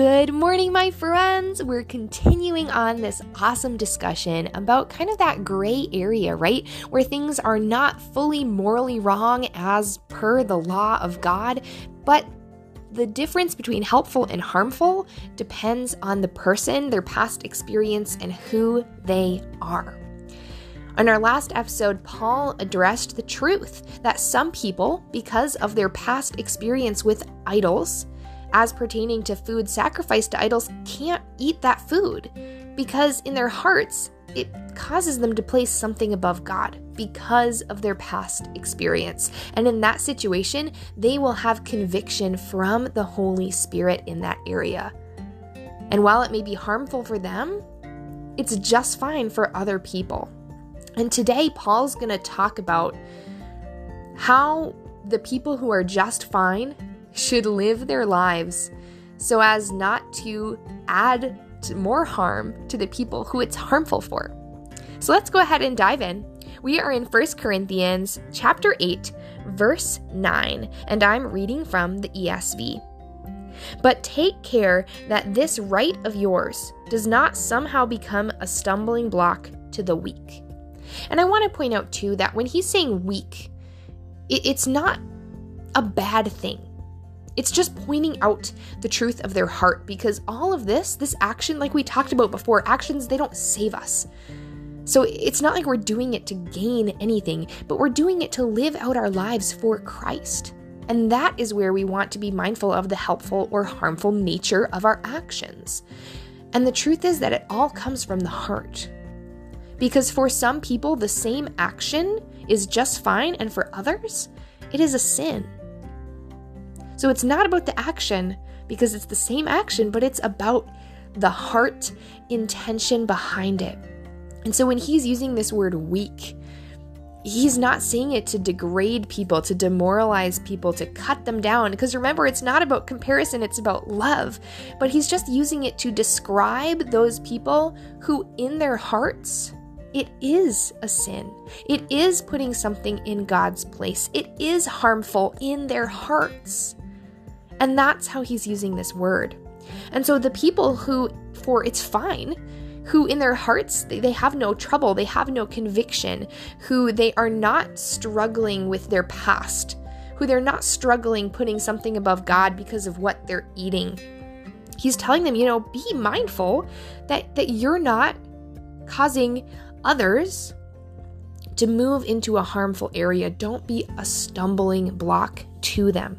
Good morning, my friends. We're continuing on this awesome discussion about kind of that gray area, right? Where things are not fully morally wrong as per the law of God, but the difference between helpful and harmful depends on the person, their past experience, and who they are. In our last episode, Paul addressed the truth that some people, because of their past experience with idols, as pertaining to food sacrificed to idols can't eat that food because in their hearts it causes them to place something above God because of their past experience. And in that situation, they will have conviction from the Holy Spirit in that area. And while it may be harmful for them, it's just fine for other people. And today, Paul's going to talk about how the people who are just fine should live their lives so as not to add to more harm to the people who it's harmful for. So let's go ahead and dive in. We are in 1 Corinthians chapter 8, verse 9, and I'm reading from the ESV. But take care that this right of yours does not somehow become a stumbling block to the weak. And I want to point out too that when he's saying weak, it's not a bad thing. It's just pointing out the truth of their heart because all of this, this action, like we talked about before, actions, they don't save us. So it's not like we're doing it to gain anything, but we're doing it to live out our lives for Christ. And that is where we want to be mindful of the helpful or harmful nature of our actions. And the truth is that it all comes from the heart. Because for some people, the same action is just fine, and for others, it is a sin. So it's not about the action because it's the same action, but it's about the heart intention behind it. And so when he's using this word weak, he's not saying it to degrade people, to demoralize people, to cut them down. Because remember, it's not about comparison, it's about love. But he's just using it to describe those people who, in their hearts, it is a sin. It is putting something in God's place. It is harmful in their hearts. And that's how he's using this word. And so the people who, for it's fine, who in their hearts they, have no trouble, they have no conviction, who they are not struggling with their past, who they're not struggling putting something above God because of what they're eating. He's telling them, you know, be mindful that that you're not causing others to move into a harmful area. Don't be a stumbling block to them.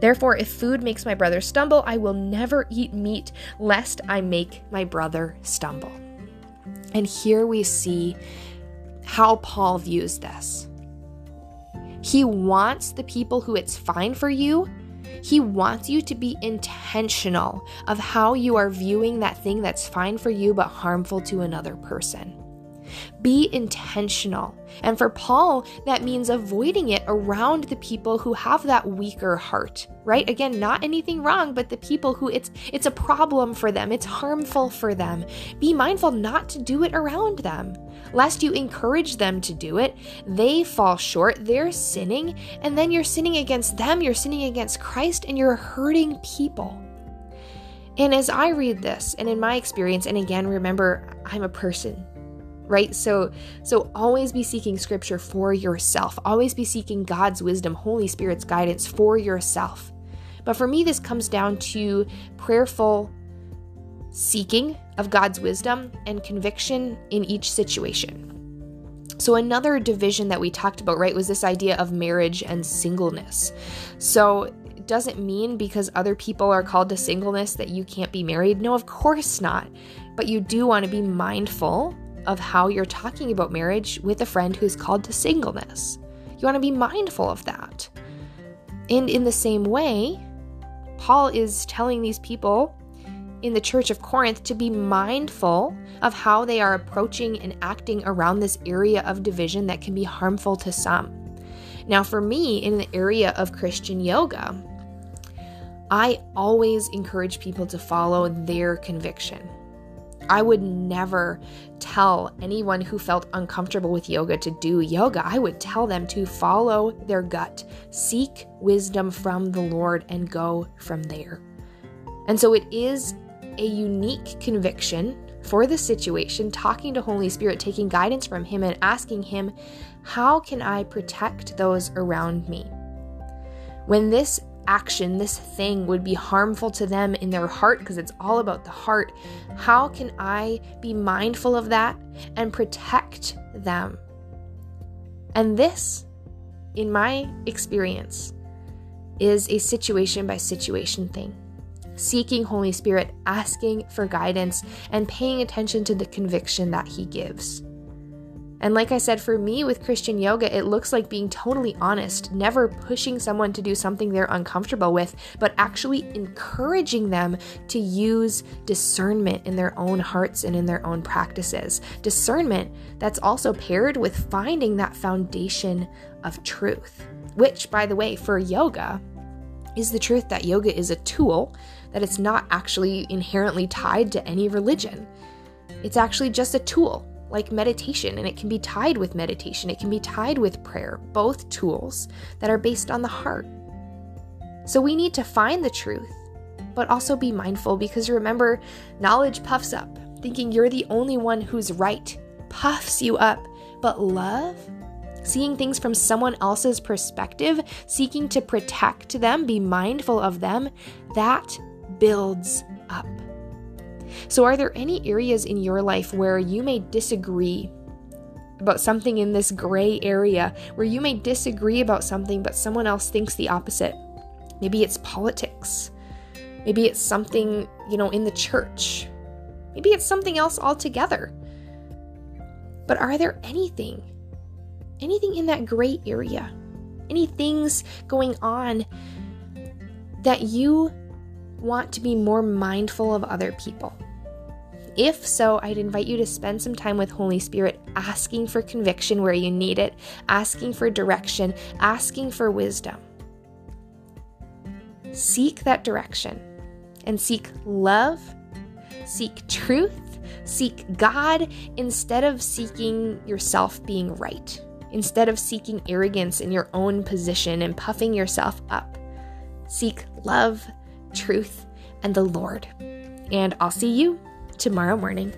Therefore, if food makes my brother stumble, I will never eat meat, lest I make my brother stumble. And here we see how Paul views this. He wants the people who it's fine for you. He wants you to be intentional of how you are viewing that thing that's fine for you but harmful to another person. Be intentional. And for Paul, that means avoiding it around the people who have that weaker heart, right? Again, not anything wrong, but the people who it's it's a problem for them, it's harmful for them. Be mindful not to do it around them. Lest you encourage them to do it, they fall short, they're sinning, and then you're sinning against them, you're sinning against Christ, and you're hurting people. And as I read this, and in my experience, and again, remember, I'm a person, right so so always be seeking scripture for yourself always be seeking god's wisdom holy spirit's guidance for yourself but for me this comes down to prayerful seeking of god's wisdom and conviction in each situation So, another division that we talked about, right, was this idea of marriage and singleness. So, doesn't mean because other people are called to singleness that you can't be married. No, of course not. But you do want to be mindful of how you're talking about marriage with a friend who's called to singleness. You want to be mindful of that. And in the same way, Paul is telling these people in the church of Corinth to be mindful of how they are approaching and acting around this area of division that can be harmful to some. Now, for me, in the area of Christian yoga, I always encourage people to follow their conviction. I would never tell anyone who felt uncomfortable with yoga to do yoga. I would tell them to follow their gut, seek wisdom from the Lord, and go from there. And so it is a unique conviction for the situation, talking to Holy Spirit, taking guidance from Him, and asking Him, How can I protect those around me? When this action, this thing would be harmful to them in their heart, because it's all about the heart, how can I be mindful of that and protect them? And this, in my experience, is a situation by situation thing seeking Holy Spirit, asking for guidance, and paying attention to the conviction that He gives. And like I said, for me with Christian yoga, it looks like being totally honest, never pushing someone to do something they're uncomfortable with, but actually encouraging them to use discernment in their own hearts and in their own practices. Discernment that's also paired with finding that foundation of truth, which, by the way, for yoga, is the truth that yoga is a tool that it's not actually inherently tied to any religion. It's actually just a tool, like meditation, and it can be tied with meditation, it can be tied with prayer, both tools that are based on the heart. So we need to find the truth, but also be mindful because remember, knowledge puffs up. Thinking you're the only one who's right puffs you up, but love seeing things from someone else's perspective, seeking to protect them, be mindful of them, that builds up. So, are there any areas in your life where you may disagree about something in this gray area, where you may disagree about something, but someone else thinks the opposite? Maybe it's politics. Maybe it's something, you know, in the church. Maybe it's something else altogether. But are there anything, anything in that gray area? Any things going on that you want to be more mindful of other people? If so, I'd invite you to spend some time with Holy Spirit asking for conviction where you need it, asking for direction, asking for wisdom. Seek that direction and seek love, seek truth, seek God instead of seeking yourself being right, instead of seeking arrogance in your own position and puffing yourself up. Seek love, truth, and the Lord. And I'll see you tomorrow morning.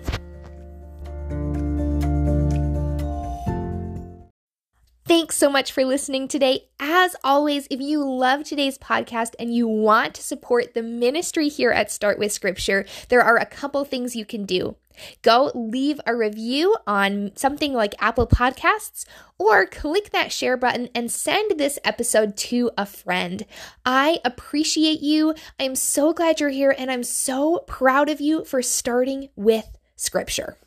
Thanks so much for listening today. As always, if you love today's podcast and you want to support the ministry here at Start with Scripture, there are a couple things you can do. Go leave a review on something like Apple Podcasts or click that share button and send this episode to a friend. I appreciate you. I'm so glad you're here and I'm so proud of you for starting with Scripture.